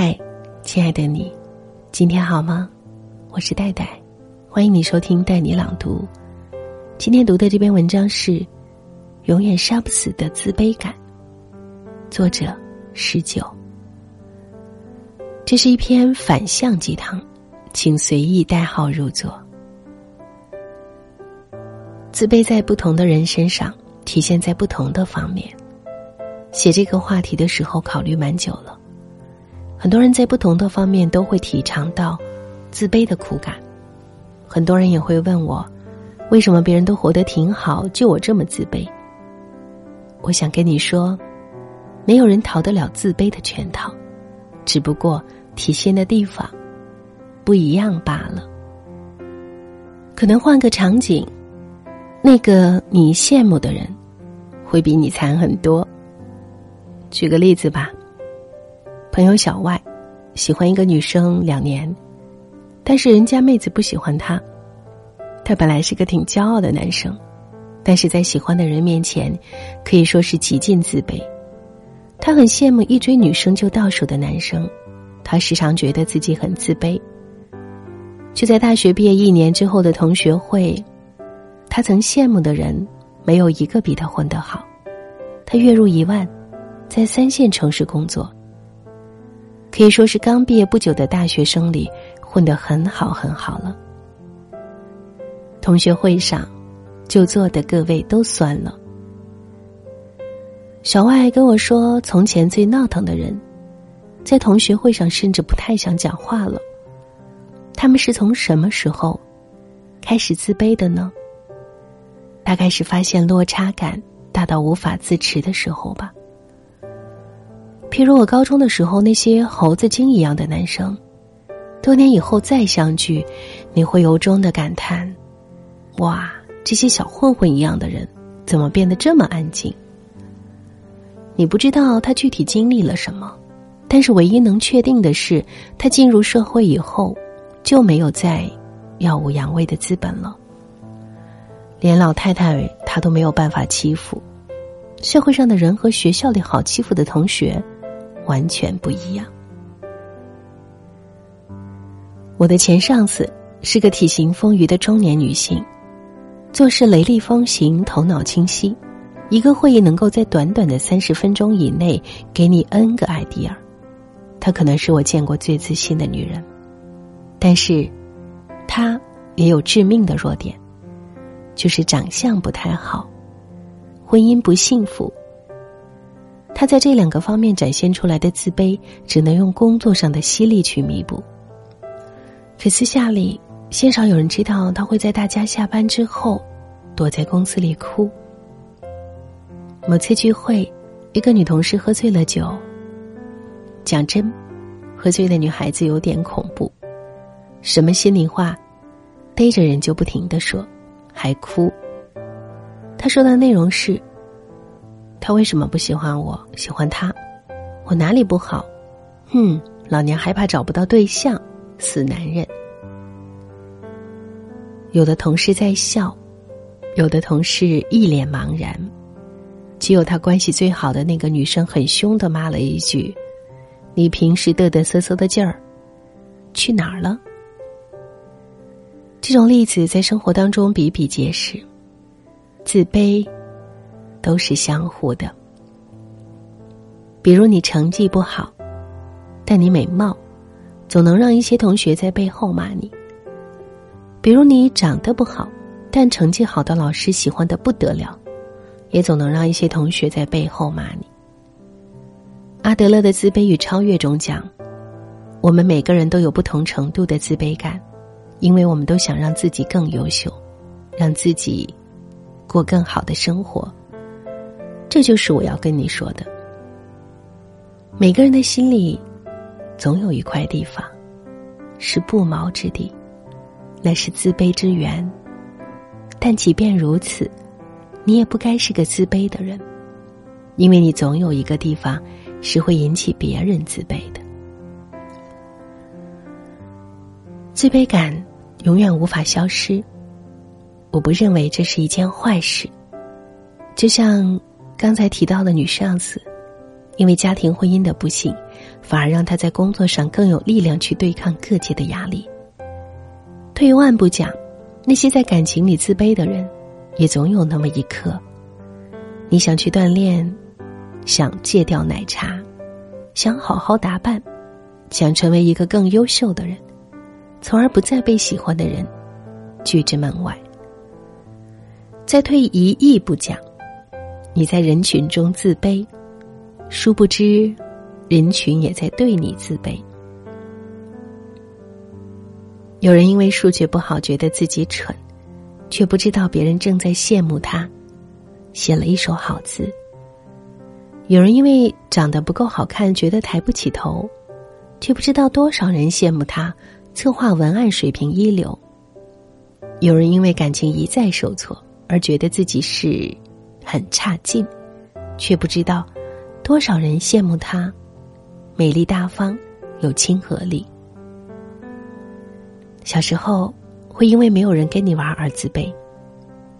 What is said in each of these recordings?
嗨，亲爱的你，今天好吗？我是戴戴，欢迎你收听带你朗读。今天读的这篇文章是《永远杀不死的自卑感》，作者十九。这是一篇反向鸡汤，请随意代号入座。自卑在不同的人身上体现在不同的方面。写这个话题的时候，考虑蛮久了。很多人在不同的方面都会体尝到自卑的苦感，很多人也会问我，为什么别人都活得挺好，就我这么自卑？我想跟你说，没有人逃得了自卑的圈套，只不过体现的地方不一样罢了。可能换个场景，那个你羡慕的人，会比你惨很多。举个例子吧。朋友小外，喜欢一个女生两年，但是人家妹子不喜欢他。他本来是个挺骄傲的男生，但是在喜欢的人面前，可以说是极尽自卑。他很羡慕一追女生就到手的男生，他时常觉得自己很自卑。就在大学毕业一年之后的同学会，他曾羡慕的人没有一个比他混得好。他月入一万，在三线城市工作。可以说是刚毕业不久的大学生里混得很好很好了。同学会上，就坐的各位都酸了。小外跟我说，从前最闹腾的人，在同学会上甚至不太想讲话了。他们是从什么时候开始自卑的呢？大概是发现落差感大到无法自持的时候吧。譬如我高中的时候，那些猴子精一样的男生，多年以后再相聚，你会由衷的感叹：“哇，这些小混混一样的人，怎么变得这么安静？”你不知道他具体经历了什么，但是唯一能确定的是，他进入社会以后，就没有再耀武扬威的资本了。连老太太他都没有办法欺负，社会上的人和学校里好欺负的同学。完全不一样。我的前上司是个体型丰腴的中年女性，做事雷厉风行，头脑清晰。一个会议能够在短短的三十分钟以内给你 N 个 idea。她可能是我见过最自信的女人，但是，她也有致命的弱点，就是长相不太好，婚姻不幸福。他在这两个方面展现出来的自卑，只能用工作上的犀利去弥补。可私下里，鲜少有人知道他会在大家下班之后，躲在公司里哭。某次聚会，一个女同事喝醉了酒。讲真，喝醉的女孩子有点恐怖，什么心里话，逮着人就不停的说，还哭。她说的内容是。他为什么不喜欢我？喜欢他，我哪里不好？哼，老娘害怕找不到对象，死男人。有的同事在笑，有的同事一脸茫然，只有他关系最好的那个女生很凶的骂了一句：“你平时嘚嘚瑟瑟的劲儿，去哪儿了？”这种例子在生活当中比比皆是，自卑。都是相互的。比如你成绩不好，但你美貌，总能让一些同学在背后骂你。比如你长得不好，但成绩好的老师喜欢的不得了，也总能让一些同学在背后骂你。阿德勒的自卑与超越中讲，我们每个人都有不同程度的自卑感，因为我们都想让自己更优秀，让自己过更好的生活。这就是我要跟你说的。每个人的心里，总有一块地方，是不毛之地，那是自卑之源。但即便如此，你也不该是个自卑的人，因为你总有一个地方，是会引起别人自卑的。自卑感永远无法消失，我不认为这是一件坏事，就像。刚才提到的女上司，因为家庭婚姻的不幸，反而让他在工作上更有力量去对抗各界的压力。退一万步讲，那些在感情里自卑的人，也总有那么一刻，你想去锻炼，想戒掉奶茶，想好好打扮，想成为一个更优秀的人，从而不再被喜欢的人拒之门外。再退一亿步讲，你在人群中自卑。殊不知，人群也在对你自卑。有人因为数学不好觉得自己蠢，却不知道别人正在羡慕他写了一手好字。有人因为长得不够好看觉得抬不起头，却不知道多少人羡慕他策划文案水平一流。有人因为感情一再受挫而觉得自己是很差劲，却不知道。多少人羡慕她，美丽大方，有亲和力。小时候会因为没有人跟你玩而自卑，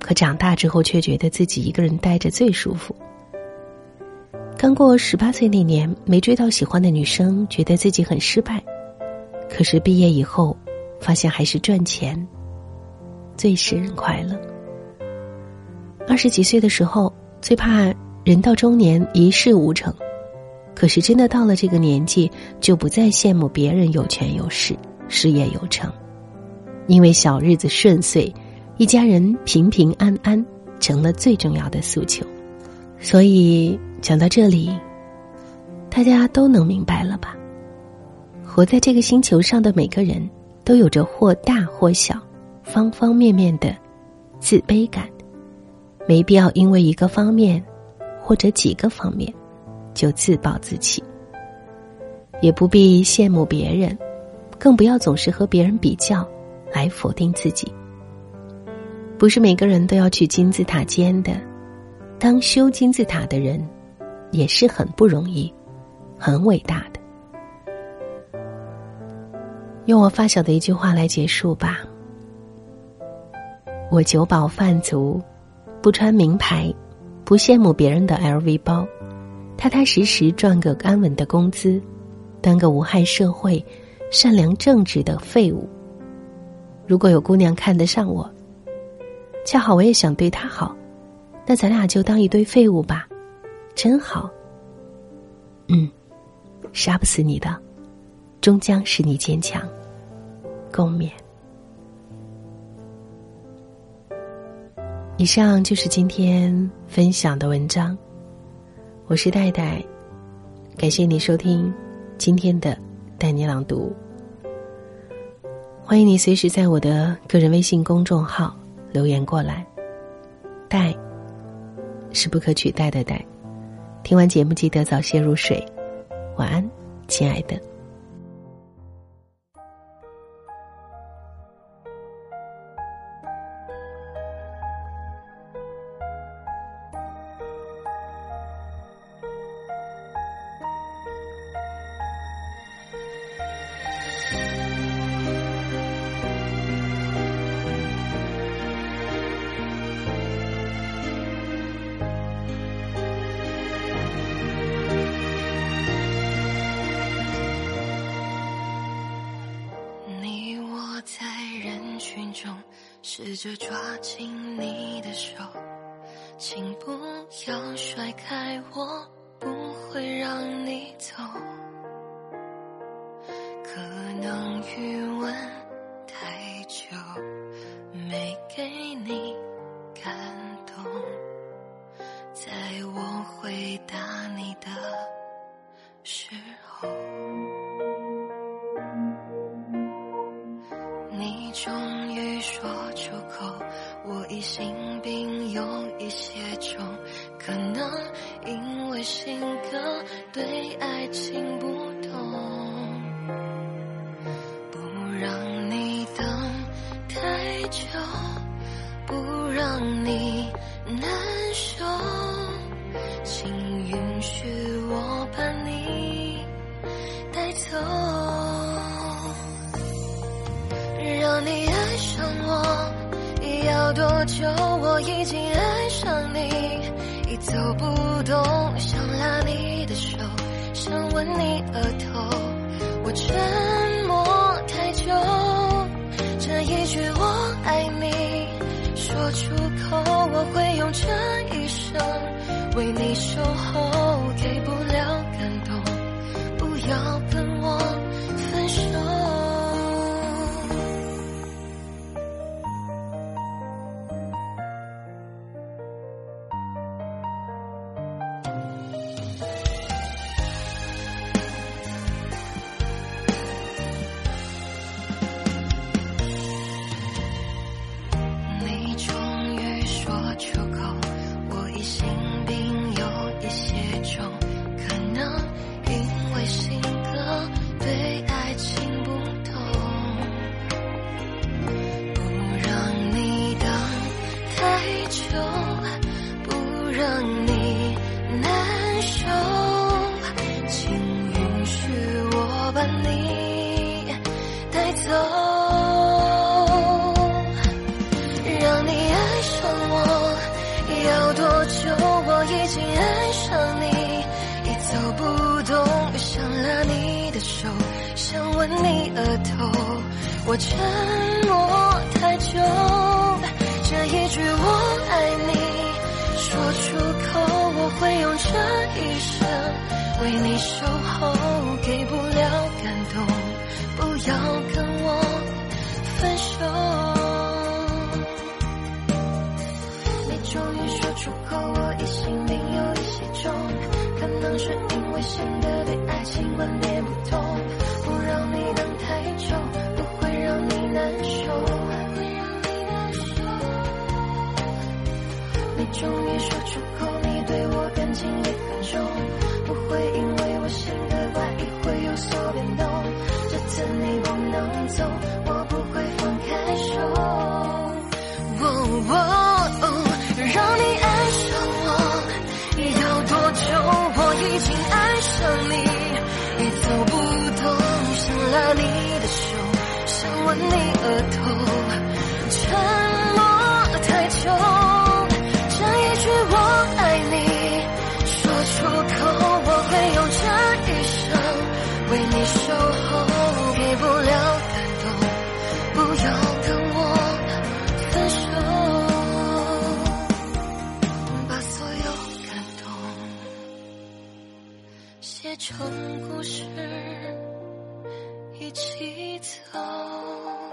可长大之后却觉得自己一个人待着最舒服。刚过十八岁那年，没追到喜欢的女生，觉得自己很失败。可是毕业以后，发现还是赚钱最使人快乐。二十几岁的时候，最怕。人到中年一事无成，可是真的到了这个年纪，就不再羡慕别人有权有势、事业有成，因为小日子顺遂，一家人平平安安成了最重要的诉求。所以讲到这里，大家都能明白了吧？活在这个星球上的每个人都有着或大或小、方方面面的自卑感，没必要因为一个方面。或者几个方面，就自暴自弃，也不必羡慕别人，更不要总是和别人比较，来否定自己。不是每个人都要去金字塔尖的，当修金字塔的人，也是很不容易，很伟大的。用我发小的一句话来结束吧：我酒饱饭足，不穿名牌。不羡慕别人的 LV 包，踏踏实实赚个安稳的工资，当个无害社会、善良正直的废物。如果有姑娘看得上我，恰好我也想对她好，那咱俩就当一堆废物吧，真好。嗯，杀不死你的，终将使你坚强。共勉。以上就是今天分享的文章，我是戴戴，感谢你收听今天的带你朗读。欢迎你随时在我的个人微信公众号留言过来。戴是不可取代的戴。听完节目记得早些入睡，晚安，亲爱的。试着抓紧你的手，请不要甩开我，不会让你走。可能因为性格对爱情不懂，不让你等太久，不让你难受，请允许我把你带走，让你爱上我。要多久？我已经爱上你，走不动，想拉你的手。想吻你额头。我沉默太久，这一句我爱你说出口，我会用这一生为你守候，给不了感动，不要跟吻你额头，我沉默太久，这一句我爱你说出口，我会用这一生为你守候，给不了感动，不要跟我分手。你终于说出口，我疑心病有一些重，可能是因为新的对爱情观念痛不让你等太久不会让你难受还会让你难受。你终于说出口你对我感情也很重不会因为我心格你额头沉默太久这一句我爱你说出口我会用这一生为你守候给不了感动不要跟我分手把所有感动写成故事。起走。